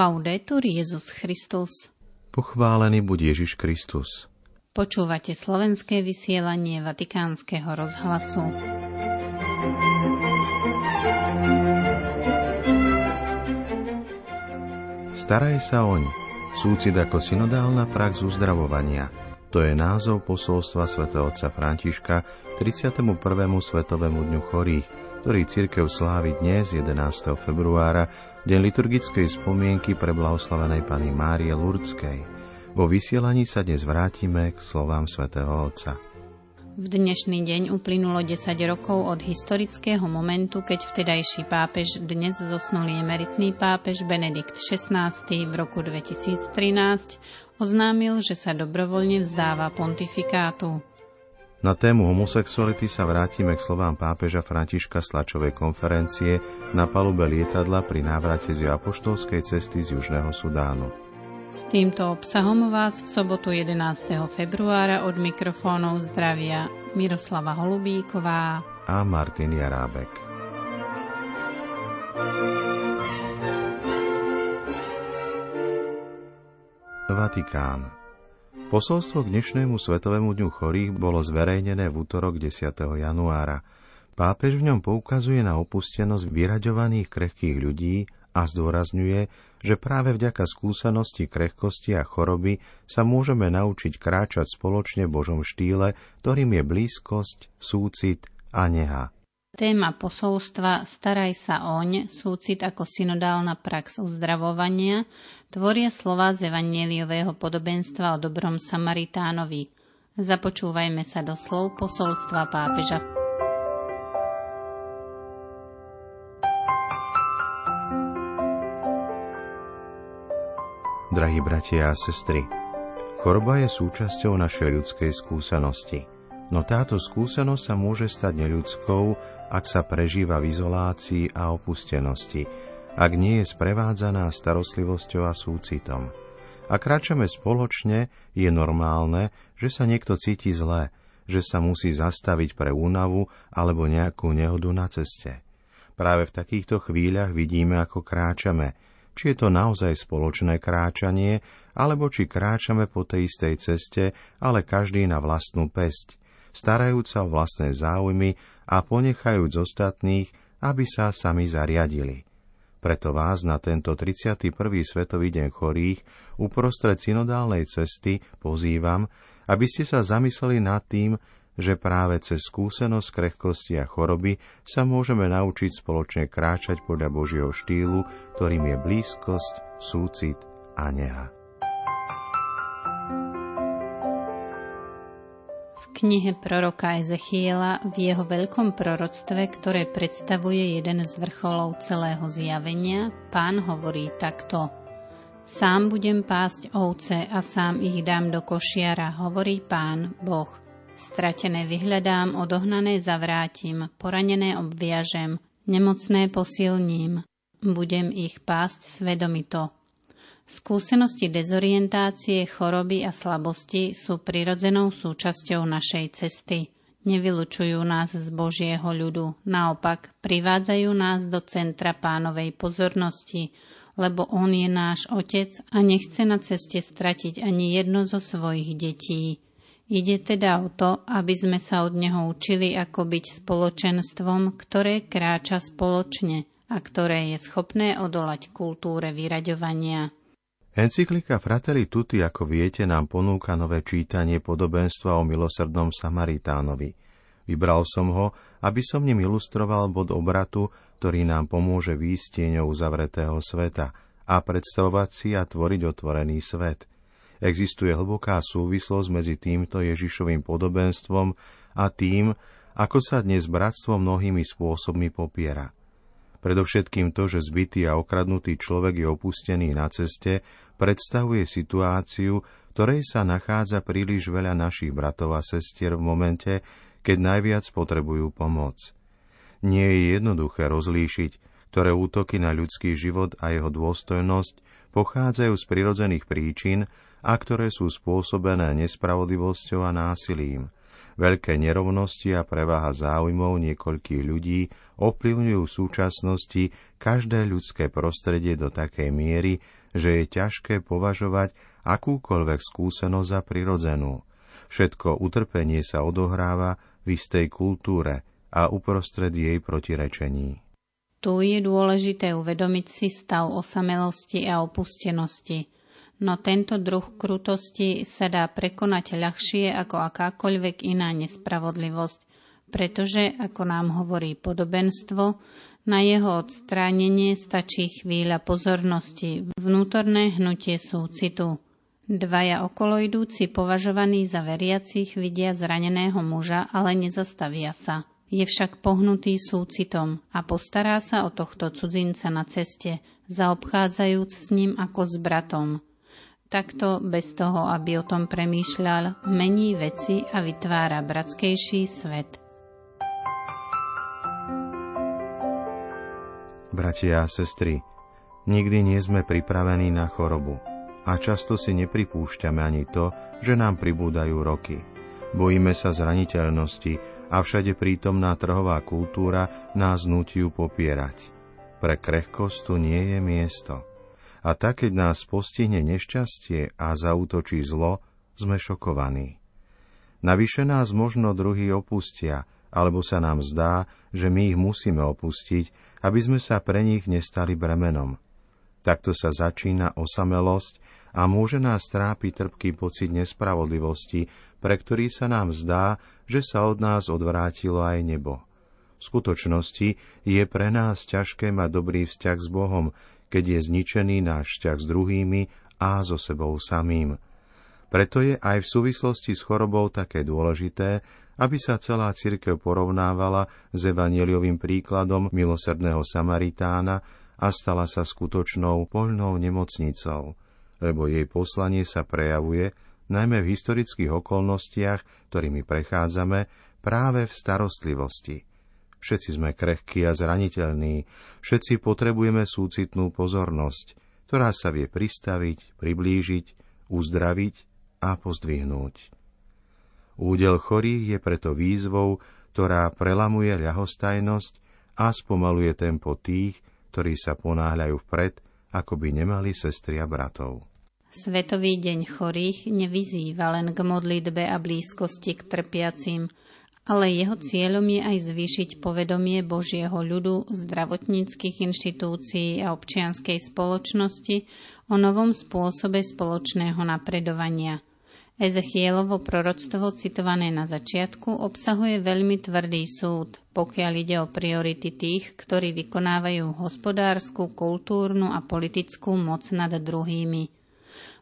Laudetur Jezus Christus. Pochválený buď Ježiš Kristus. Počúvate slovenské vysielanie Vatikánskeho rozhlasu. Staraj sa oň. Súcit ako synodálna prax uzdravovania. To je názov posolstva svätého otca Františka 31. Svetovému dňu chorých, ktorý cirkev slávi dnes 11. februára, deň liturgickej spomienky pre blahoslavenej pani Márie Lurdskej. Vo vysielaní sa dnes vrátime k slovám svätého Otca. V dnešný deň uplynulo 10 rokov od historického momentu, keď vtedajší pápež, dnes zosnulý emeritný pápež Benedikt XVI v roku 2013 oznámil, že sa dobrovoľne vzdáva pontifikátu. Na tému homosexuality sa vrátime k slovám pápeža Františka Slačovej konferencie na palube lietadla pri návrate z apoštolskej cesty z Južného Sudánu. S týmto obsahom vás v sobotu 11. februára od mikrofónov zdravia Miroslava Holubíková a Martin Jarábek. Vatikán. Posolstvo k dnešnému Svetovému dňu chorých bolo zverejnené v útorok 10. januára. Pápež v ňom poukazuje na opustenosť vyraďovaných krehkých ľudí a zdôrazňuje, že práve vďaka skúsenosti krehkosti a choroby sa môžeme naučiť kráčať spoločne Božom štýle, ktorým je blízkosť, súcit a neha. Téma posolstva Staraj sa oň, súcit ako synodálna prax uzdravovania, tvoria slova z evanieliového podobenstva o dobrom Samaritánovi. Započúvajme sa do slov posolstva pápeža. Drahí bratia a sestry, choroba je súčasťou našej ľudskej skúsenosti – No táto skúsenosť sa môže stať neľudskou, ak sa prežíva v izolácii a opustenosti, ak nie je sprevádzaná starostlivosťou a súcitom. Ak kráčame spoločne, je normálne, že sa niekto cíti zle, že sa musí zastaviť pre únavu alebo nejakú nehodu na ceste. Práve v takýchto chvíľach vidíme, ako kráčame, či je to naozaj spoločné kráčanie, alebo či kráčame po tej istej ceste, ale každý na vlastnú pesť, starajúc sa o vlastné záujmy a ponechajúc ostatných, aby sa sami zariadili. Preto vás na tento 31. Svetový deň chorých uprostred synodálnej cesty pozývam, aby ste sa zamysleli nad tým, že práve cez skúsenosť krehkosti a choroby sa môžeme naučiť spoločne kráčať podľa Božieho štýlu, ktorým je blízkosť, súcit a neha. Knihe proroka Ezechiela v jeho veľkom proroctve, ktoré predstavuje jeden z vrcholov celého zjavenia, pán hovorí takto. Sám budem pásť ovce a sám ich dám do košiara, hovorí pán, Boh. Stratené vyhľadám, odohnané zavrátim, poranené obviažem, nemocné posilním. Budem ich pásť svedomito, Skúsenosti dezorientácie, choroby a slabosti sú prirodzenou súčasťou našej cesty. Nevylučujú nás z Božieho ľudu, naopak privádzajú nás do centra pánovej pozornosti, lebo On je náš Otec a nechce na ceste stratiť ani jedno zo svojich detí. Ide teda o to, aby sme sa od Neho učili, ako byť spoločenstvom, ktoré kráča spoločne a ktoré je schopné odolať kultúre vyraďovania. Encyklika Fratelli Tutti, ako viete, nám ponúka nové čítanie podobenstva o milosrdnom Samaritánovi. Vybral som ho, aby som ním ilustroval bod obratu, ktorý nám pomôže výjsť tieňou uzavretého sveta a predstavovať si a tvoriť otvorený svet. Existuje hlboká súvislosť medzi týmto Ježišovým podobenstvom a tým, ako sa dnes bratstvo mnohými spôsobmi popiera – Predovšetkým to, že zbytý a okradnutý človek je opustený na ceste, predstavuje situáciu, ktorej sa nachádza príliš veľa našich bratov a sestier v momente, keď najviac potrebujú pomoc. Nie je jednoduché rozlíšiť, ktoré útoky na ľudský život a jeho dôstojnosť pochádzajú z prirodzených príčin a ktoré sú spôsobené nespravodlivosťou a násilím – Veľké nerovnosti a prevaha záujmov niekoľkých ľudí ovplyvňujú v súčasnosti každé ľudské prostredie do takej miery, že je ťažké považovať akúkoľvek skúsenosť za prirodzenú. Všetko utrpenie sa odohráva v istej kultúre a uprostred jej protirečení. Tu je dôležité uvedomiť si stav osamelosti a opustenosti, no tento druh krutosti sa dá prekonať ľahšie ako akákoľvek iná nespravodlivosť, pretože, ako nám hovorí podobenstvo, na jeho odstránenie stačí chvíľa pozornosti, vnútorné hnutie súcitu. Dvaja okoloidúci považovaní za veriacich vidia zraneného muža, ale nezastavia sa. Je však pohnutý súcitom a postará sa o tohto cudzinca na ceste, zaobchádzajúc s ním ako s bratom. Takto, bez toho, aby o tom premýšľal, mení veci a vytvára bratskejší svet. Bratia a sestry, nikdy nie sme pripravení na chorobu a často si nepripúšťame ani to, že nám pribúdajú roky. Bojíme sa zraniteľnosti a všade prítomná trhová kultúra nás nutí popierať. Pre krehkosť tu nie je miesto. A tak, keď nás postihne nešťastie a zautočí zlo, sme šokovaní. Navyše nás možno druhý opustia, alebo sa nám zdá, že my ich musíme opustiť, aby sme sa pre nich nestali bremenom. Takto sa začína osamelosť a môže nás trápiť trpký pocit nespravodlivosti, pre ktorý sa nám zdá, že sa od nás odvrátilo aj nebo. V skutočnosti je pre nás ťažké mať dobrý vzťah s Bohom, keď je zničený náš vzťah s druhými a so sebou samým. Preto je aj v súvislosti s chorobou také dôležité, aby sa celá cirkev porovnávala s evanieliovým príkladom milosrdného Samaritána a stala sa skutočnou poľnou nemocnicou, lebo jej poslanie sa prejavuje najmä v historických okolnostiach, ktorými prechádzame, práve v starostlivosti. Všetci sme krehkí a zraniteľní, všetci potrebujeme súcitnú pozornosť, ktorá sa vie pristaviť, priblížiť, uzdraviť a pozdvihnúť. Údel chorých je preto výzvou, ktorá prelamuje ľahostajnosť a spomaluje tempo tých, ktorí sa ponáhľajú vpred, ako by nemali sestri a bratov. Svetový deň chorých nevyzýva len k modlitbe a blízkosti k trpiacim, ale jeho cieľom je aj zvýšiť povedomie Božieho ľudu, zdravotníckých inštitúcií a občianskej spoločnosti o novom spôsobe spoločného napredovania – Ezechielovo proroctvo citované na začiatku obsahuje veľmi tvrdý súd, pokiaľ ide o priority tých, ktorí vykonávajú hospodárskú, kultúrnu a politickú moc nad druhými.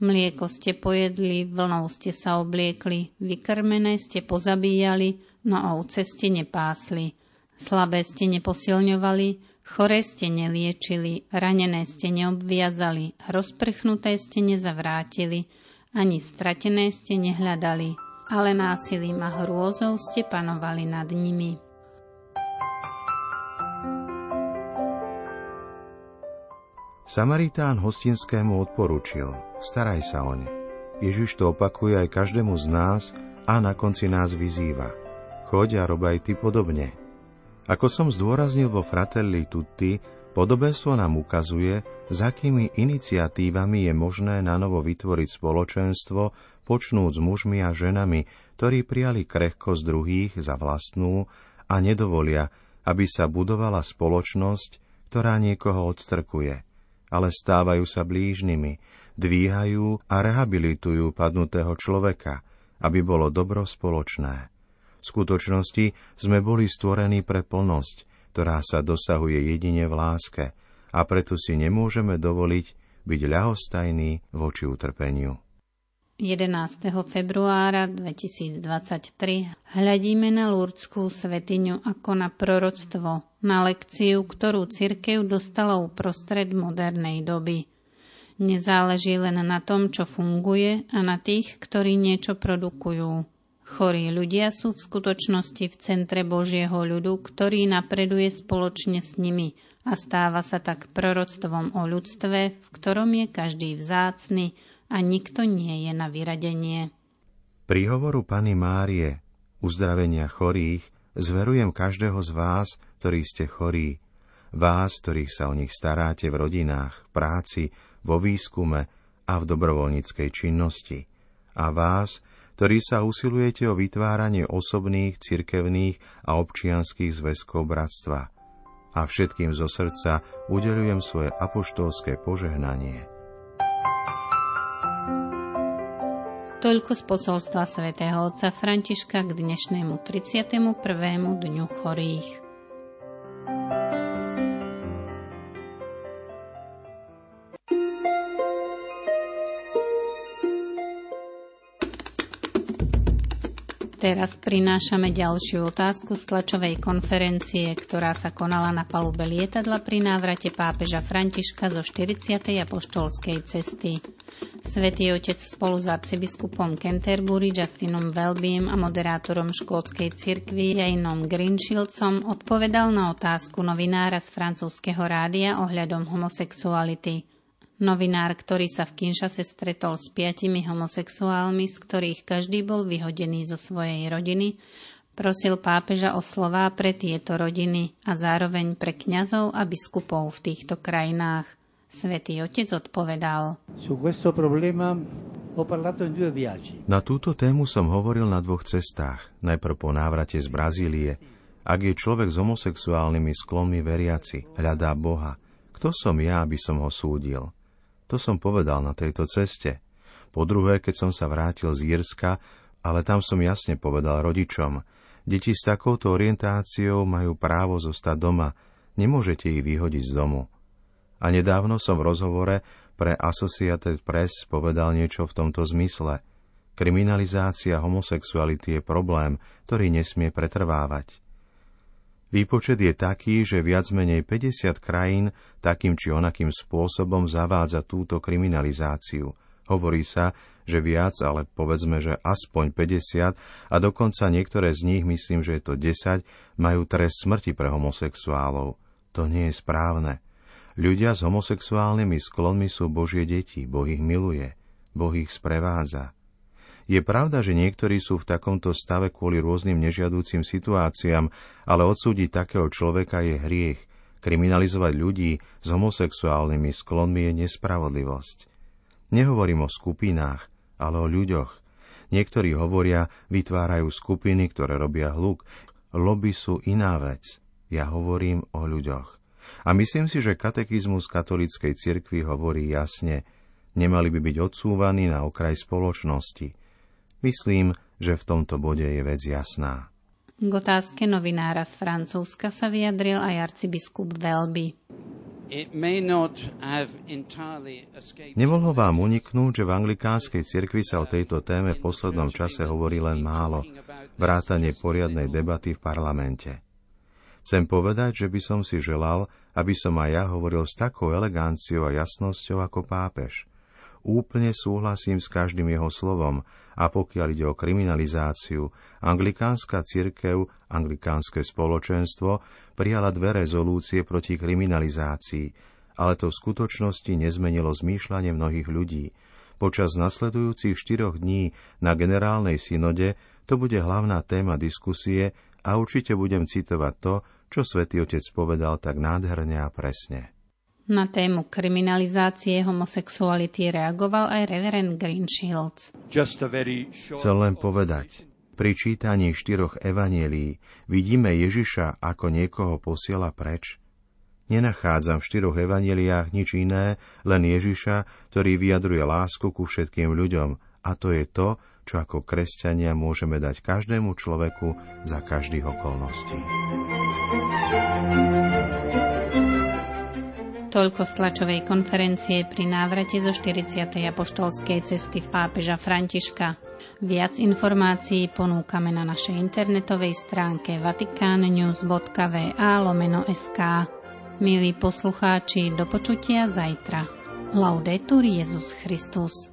Mlieko ste pojedli, vlnou ste sa obliekli, vykrmené ste pozabíjali, no ovce ste nepásli. Slabé ste neposilňovali, chore ste neliečili, ranené ste neobviazali, rozprchnuté ste nezavrátili, ani stratené ste nehľadali, ale násilím a hrôzou ste panovali nad nimi. Samaritán hostinskému odporučil, staraj sa oň. Ježiš to opakuje aj každému z nás a na konci nás vyzýva. Choď a rob aj ty podobne. Ako som zdôraznil vo Fratelli Tutti, Podobenstvo nám ukazuje, s akými iniciatívami je možné na novo vytvoriť spoločenstvo, počnúť s mužmi a ženami, ktorí prijali krehkosť druhých za vlastnú a nedovolia, aby sa budovala spoločnosť, ktorá niekoho odstrkuje, ale stávajú sa blížnymi, dvíhajú a rehabilitujú padnutého človeka, aby bolo dobro spoločné. V skutočnosti sme boli stvorení pre plnosť, ktorá sa dosahuje jedine v láske a preto si nemôžeme dovoliť byť ľahostajní voči utrpeniu. 11. februára 2023 hľadíme na Lurdskú svetiňu ako na proroctvo, na lekciu, ktorú cirkev dostala uprostred modernej doby. Nezáleží len na tom, čo funguje a na tých, ktorí niečo produkujú. Chorí ľudia sú v skutočnosti v centre Božieho ľudu, ktorý napreduje spoločne s nimi a stáva sa tak proroctvom o ľudstve, v ktorom je každý vzácny a nikto nie je na vyradenie. Pri hovoru Pany Márie, uzdravenia chorých, zverujem každého z vás, ktorí ste chorí. vás, ktorých sa o nich staráte v rodinách, v práci, vo výskume a v dobrovoľníckej činnosti. A vás, ktorí sa usilujete o vytváranie osobných, cirkevných a občianských zväzkov bratstva. A všetkým zo srdca udelujem svoje apoštolské požehnanie. Toľko z posolstva svätého otca Františka k dnešnému 31. dňu chorých. Teraz prinášame ďalšiu otázku z tlačovej konferencie, ktorá sa konala na palube lietadla pri návrate pápeža Františka zo 40. apoštolskej cesty. Svetý otec spolu s arcibiskupom Canterbury Justinom Welbym a moderátorom škótskej cirkvi Jainom Grinchilcom odpovedal na otázku novinára z francúzského rádia ohľadom homosexuality. Novinár, ktorý sa v Kinšase stretol s piatimi homosexuálmi, z ktorých každý bol vyhodený zo svojej rodiny, prosil pápeža o slová pre tieto rodiny a zároveň pre kňazov a biskupov v týchto krajinách. Svetý otec odpovedal. Na túto tému som hovoril na dvoch cestách. Najprv po návrate z Brazílie. Ak je človek s homosexuálnymi sklonmi veriaci, hľadá Boha, kto som ja, aby som ho súdil? To som povedal na tejto ceste. Po druhé, keď som sa vrátil z Jirska, ale tam som jasne povedal rodičom, deti s takouto orientáciou majú právo zostať doma, nemôžete ich vyhodiť z domu. A nedávno som v rozhovore pre Associated Press povedal niečo v tomto zmysle. Kriminalizácia homosexuality je problém, ktorý nesmie pretrvávať. Výpočet je taký, že viac menej 50 krajín takým či onakým spôsobom zavádza túto kriminalizáciu. Hovorí sa, že viac, ale povedzme, že aspoň 50 a dokonca niektoré z nich, myslím, že je to 10, majú trest smrti pre homosexuálov. To nie je správne. Ľudia s homosexuálnymi sklonmi sú Božie deti, Boh ich miluje, Boh ich sprevádza. Je pravda, že niektorí sú v takomto stave kvôli rôznym nežiadúcim situáciám, ale odsúdiť takého človeka je hriech. Kriminalizovať ľudí s homosexuálnymi sklonmi je nespravodlivosť. Nehovorím o skupinách, ale o ľuďoch. Niektorí hovoria, vytvárajú skupiny, ktoré robia hluk. Lobby sú iná vec. Ja hovorím o ľuďoch. A myslím si, že katechizmus katolíckej cirkvi hovorí jasne, nemali by byť odsúvaní na okraj spoločnosti. Myslím, že v tomto bode je vec jasná. K otázke novinára z Francúzska sa vyjadril aj arcibiskup Velby. Nemohlo vám uniknúť, že v anglikánskej cirkvi sa o tejto téme v poslednom čase hovorí len málo, vrátanie poriadnej debaty v parlamente. Chcem povedať, že by som si želal, aby som aj ja hovoril s takou eleganciou a jasnosťou ako pápež. Úplne súhlasím s každým jeho slovom a pokiaľ ide o kriminalizáciu, anglikánska cirkev, anglikánske spoločenstvo prijala dve rezolúcie proti kriminalizácii, ale to v skutočnosti nezmenilo zmýšľanie mnohých ľudí. Počas nasledujúcich štyroch dní na generálnej synode to bude hlavná téma diskusie a určite budem citovať to, čo svätý Otec povedal tak nádherne a presne. Na tému kriminalizácie homosexuality reagoval aj reverend Greenshields. Chcem len povedať, pri čítaní štyroch evanielí vidíme Ježiša, ako niekoho posiela preč. Nenachádzam v štyroch evaneliách nič iné, len Ježiša, ktorý vyjadruje lásku ku všetkým ľuďom. A to je to, čo ako kresťania môžeme dať každému človeku za každých okolností. Toľko z tlačovej konferencie pri návrate zo 40. apoštolskej cesty v pápeža Františka. Viac informácií ponúkame na našej internetovej stránke vaticannews.va lomeno sk. Milí poslucháči, do počutia zajtra. Laudetur Jezus Christus.